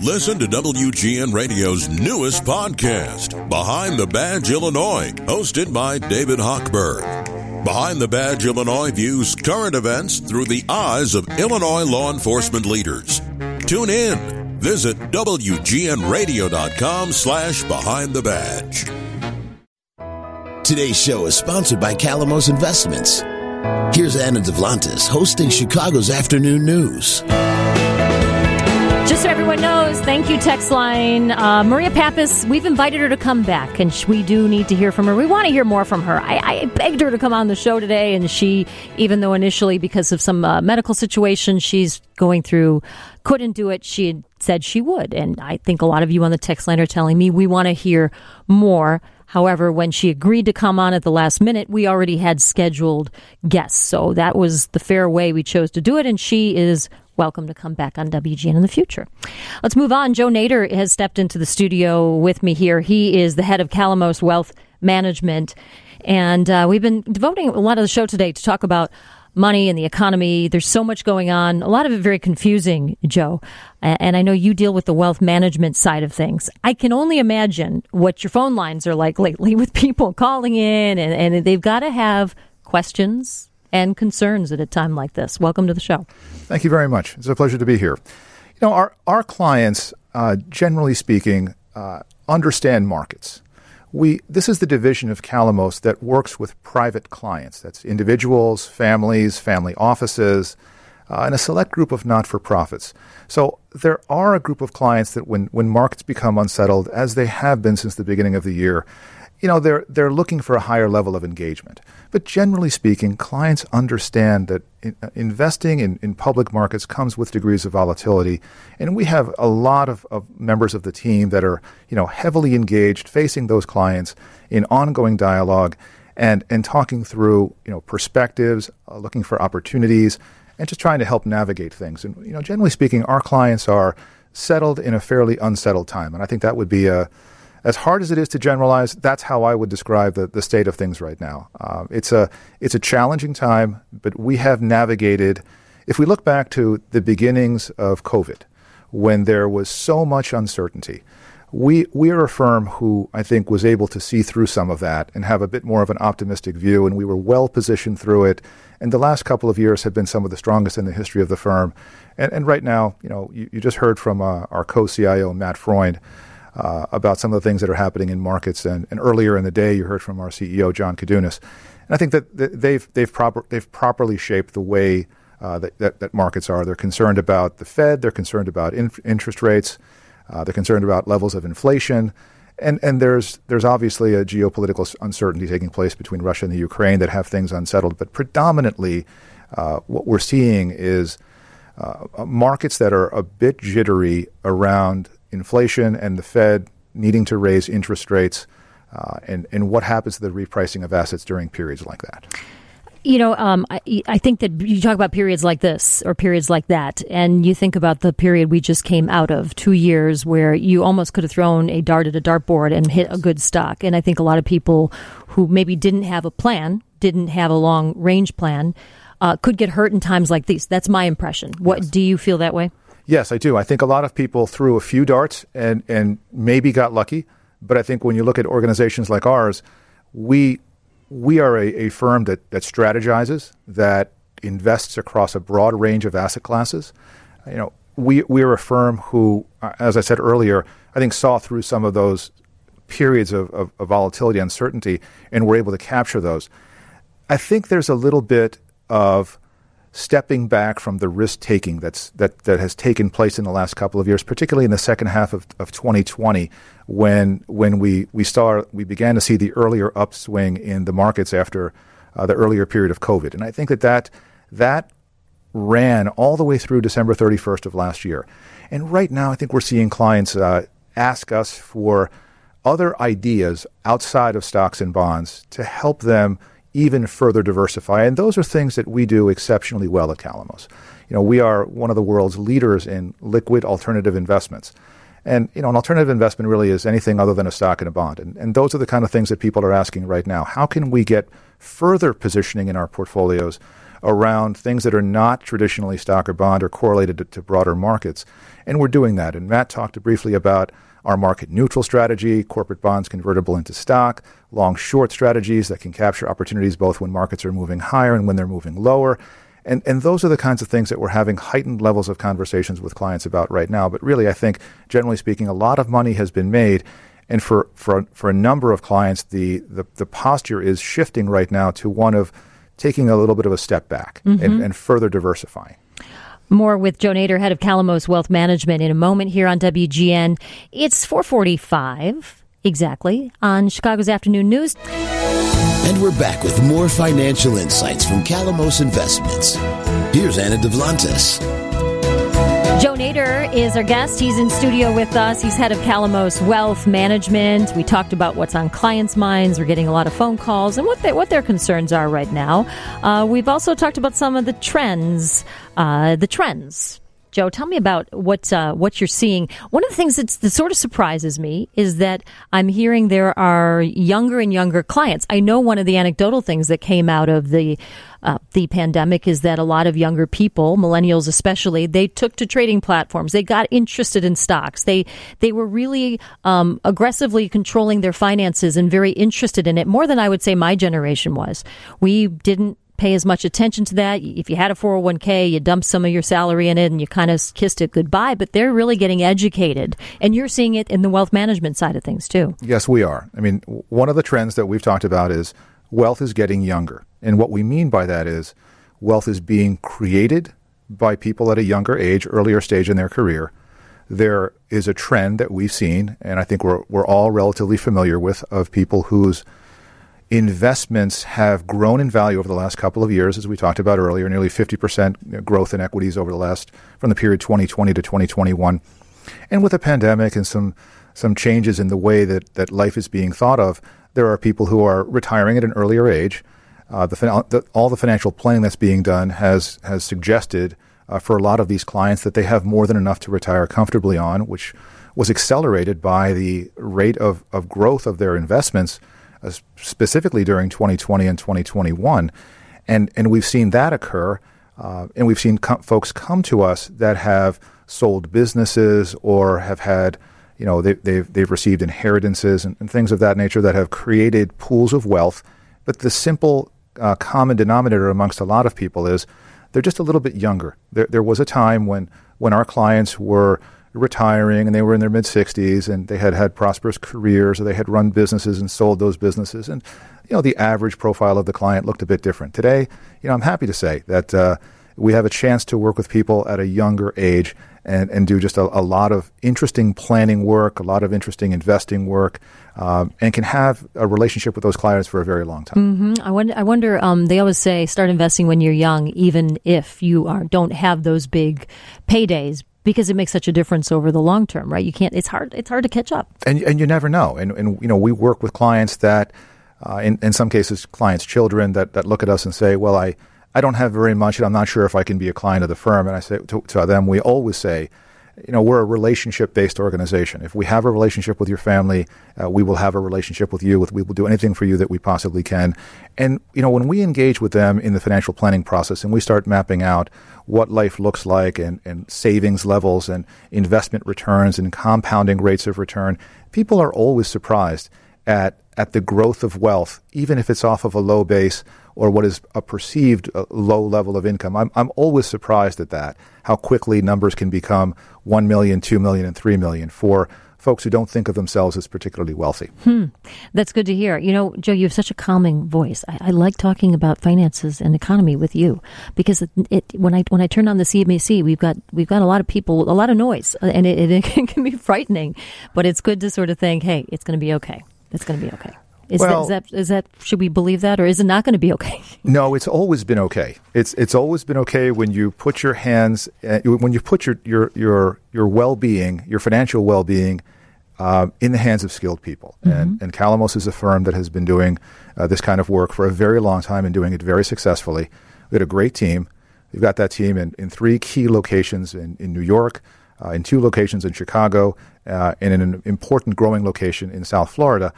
Listen to WGN Radio's newest podcast, Behind the Badge Illinois, hosted by David Hochberg. Behind the Badge Illinois views current events through the eyes of Illinois law enforcement leaders. Tune in. Visit WGNRadio.com slash Behind the Badge. Today's show is sponsored by Calamos Investments. Here's Anna Davlantes hosting Chicago's Afternoon News. Just so everyone knows, thank you, text line. Uh, Maria Pappas, we've invited her to come back, and we do need to hear from her. We want to hear more from her. I, I begged her to come on the show today, and she, even though initially because of some uh, medical situation she's going through, couldn't do it, she said she would. And I think a lot of you on the text line are telling me we want to hear more. However, when she agreed to come on at the last minute, we already had scheduled guests. So that was the fair way we chose to do it, and she is welcome to come back on WGN in the future. Let's move on. Joe Nader has stepped into the studio with me here. He is the head of Calamos Wealth Management. And uh, we've been devoting a lot of the show today to talk about money and the economy. There's so much going on, a lot of it very confusing, Joe. And I know you deal with the wealth management side of things. I can only imagine what your phone lines are like lately with people calling in, and, and they've got to have questions and concerns at a time like this. Welcome to the show. Thank you very much. It's a pleasure to be here. You know, our, our clients, uh, generally speaking, uh, understand markets. We, this is the division of Calamos that works with private clients. That's individuals, families, family offices, uh, and a select group of not for profits. So there are a group of clients that when, when markets become unsettled, as they have been since the beginning of the year, you know, they're, they're looking for a higher level of engagement. But generally speaking, clients understand that in, uh, investing in, in public markets comes with degrees of volatility. And we have a lot of, of members of the team that are, you know, heavily engaged, facing those clients in ongoing dialogue and, and talking through, you know, perspectives, uh, looking for opportunities, and just trying to help navigate things. And, you know, generally speaking, our clients are settled in a fairly unsettled time. And I think that would be a, as hard as it is to generalize, that's how I would describe the, the state of things right now. Uh, it's a it's a challenging time, but we have navigated. If we look back to the beginnings of COVID, when there was so much uncertainty, we we are a firm who I think was able to see through some of that and have a bit more of an optimistic view, and we were well positioned through it. And the last couple of years have been some of the strongest in the history of the firm. And, and right now, you know, you, you just heard from uh, our co-CIO Matt Freund uh, about some of the things that are happening in markets. And, and, earlier in the day, you heard from our CEO John Koudounis, and I think that they've they've proper they've properly shaped the way uh, that, that, that, markets are. They're concerned about the Fed. They're concerned about in, interest rates. Uh, they're concerned about levels of inflation. And, and there's there's obviously a geopolitical uncertainty taking place between Russia and the Ukraine that have things unsettled. But predominantly, uh, what we're seeing is uh, markets that are a bit jittery around inflation and the Fed needing to raise interest rates, uh, and, and what happens to the repricing of assets during periods like that? You know, um, I, I, think that you talk about periods like this or periods like that, and you think about the period we just came out of, two years, where you almost could have thrown a dart at a dartboard and hit a good stock. And I think a lot of people who maybe didn't have a plan, didn't have a long range plan, uh, could get hurt in times like these. That's my impression. What yes. do you feel that way? Yes, I do. I think a lot of people threw a few darts and, and maybe got lucky. But I think when you look at organizations like ours, we we are a, a firm that, that strategizes, that invests across a broad range of asset classes. You know, we we are a firm who, uh, as I said earlier, I think saw through some of those periods of, of, of volatility, uncertainty, and were able to capture those. I think there's a little bit of stepping back from the risk taking that's that that has taken place in the last couple of years, particularly in the second half of, of 2020, when when we we saw we began to see the earlier upswing in the markets after uh, the earlier period of COVID, and I think that that that ran all the way through December 31st of last year, and right now I think we're seeing clients uh, ask us for other ideas outside of stocks and bonds to help them even further diversify. And those are things that we do exceptionally well at Calamos. You know, we are one of the world's leaders in liquid alternative investments. And you know, an alternative investment really is anything other than a stock and a bond. And, and those are the kind of things that people are asking right now. How can we get further positioning in our portfolios around things that are not traditionally stock or bond or correlated to, to broader markets. And we're doing that. And Matt talked briefly about our market neutral strategy, corporate bonds convertible into stock, long short strategies that can capture opportunities both when markets are moving higher and when they're moving lower. And, and those are the kinds of things that we're having heightened levels of conversations with clients about right now. But really, I think, generally speaking, a lot of money has been made. And for, for, for a number of clients, the, the, the posture is shifting right now to one of taking a little bit of a step back mm-hmm. and, and further diversifying. More with Joe Nader, head of Calamos Wealth Management, in a moment here on WGN. It's 445 exactly on Chicago's Afternoon News. And we're back with more financial insights from Calamos Investments. Here's Anna Davlantes. Joe Nader is our guest. He's in studio with us. He's head of Calamos Wealth Management. We talked about what's on clients' minds. We're getting a lot of phone calls and what, they, what their concerns are right now. Uh, we've also talked about some of the trends, uh, the trends Joe, tell me about what uh, what you're seeing. One of the things that sort of surprises me is that I'm hearing there are younger and younger clients. I know one of the anecdotal things that came out of the uh, the pandemic is that a lot of younger people, millennials especially, they took to trading platforms. They got interested in stocks. They they were really um, aggressively controlling their finances and very interested in it more than I would say my generation was. We didn't pay as much attention to that. If you had a 401k, you dumped some of your salary in it and you kind of kissed it goodbye, but they're really getting educated. And you're seeing it in the wealth management side of things too. Yes, we are. I mean, one of the trends that we've talked about is wealth is getting younger. And what we mean by that is wealth is being created by people at a younger age, earlier stage in their career. There is a trend that we've seen, and I think we're, we're all relatively familiar with, of people whose investments have grown in value over the last couple of years, as we talked about earlier, nearly 50% growth in equities over the last, from the period 2020 to 2021. And with the pandemic and some, some changes in the way that, that life is being thought of, there are people who are retiring at an earlier age. Uh, the, the, all the financial planning that's being done has, has suggested uh, for a lot of these clients that they have more than enough to retire comfortably on, which was accelerated by the rate of, of growth of their investments specifically during 2020 and 2021. And, and we've seen that occur. Uh, and we've seen folks come to us that have sold businesses or have had, you know, they, they've, they've received inheritances and, and, things of that nature that have created pools of wealth. But the simple uh, common denominator amongst a lot of people is they're just a little bit younger. There, there was a time when, when our clients were retiring and they were in their mid 60s and they had had prosperous careers or they had run businesses and sold those businesses and you know the average profile of the client looked a bit different today you know i'm happy to say that uh, we have a chance to work with people at a younger age and, and do just a, a lot of interesting planning work, a lot of interesting investing work, um, and can have a relationship with those clients for a very long time. Mm-hmm. I wonder. I wonder. Um, they always say start investing when you're young, even if you are don't have those big paydays because it makes such a difference over the long term, right? You can't. It's hard. It's hard to catch up. And and you never know. And and you know we work with clients that, uh, in in some cases, clients' children that that look at us and say, well, I. I don't have very much, and I'm not sure if I can be a client of the firm. And I say to, to them, we always say, you know, we're a relationship based organization. If we have a relationship with your family, uh, we will have a relationship with you. With, we will do anything for you that we possibly can. And, you know, when we engage with them in the financial planning process and we start mapping out what life looks like and, and savings levels and investment returns and compounding rates of return, people are always surprised at, at the growth of wealth, even if it's off of a low base or what is a perceived uh, low level of income. I'm, I'm always surprised at that, how quickly numbers can become 1 million, 2 million, and 3 million for folks who don't think of themselves as particularly wealthy. Hmm. That's good to hear. You know, Joe, you have such a calming voice. I, I like talking about finances and economy with you because it, it, when I when I turn on the CNBC, we've got we've got a lot of people, a lot of noise, uh, and it, it can be frightening. But it's good to sort of think, hey, it's going to be okay. It's going to be okay. Is, well, that, is that is that should we believe that or is it not going to be okay? no, it's always been okay. It's it's always been okay when you put your hands uh, when you put your your your your well being, your financial well being. Uh, in the hands of skilled people. Mm-hmm. And, and Calamos is a firm that has been doing uh, this kind of work for a very long time and doing it very successfully. We had a great team. We've got that team in, in three key locations in, in New York, uh, in two locations in Chicago, uh, in an important growing location in South Florida.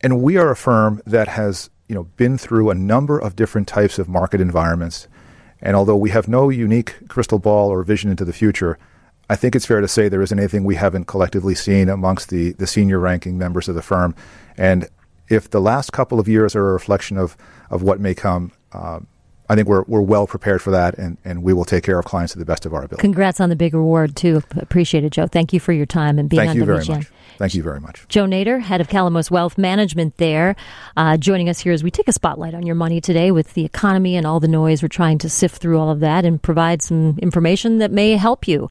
And we are a firm that has you know been through a number of different types of market environments, and although we have no unique crystal ball or vision into the future, I think it's fair to say there isn't anything we haven't collectively seen amongst the, the senior ranking members of the firm. And if the last couple of years are a reflection of, of what may come, um, I think we're, we're well prepared for that, and, and we will take care of clients to the best of our ability. Congrats on the big reward, too. Appreciate it, Joe. Thank you for your time and being Thank on you WGN. very much. Thank you very much. Joe Nader, head of Calamos Wealth Management, there, uh, joining us here as we take a spotlight on your money today with the economy and all the noise. We're trying to sift through all of that and provide some information that may help you.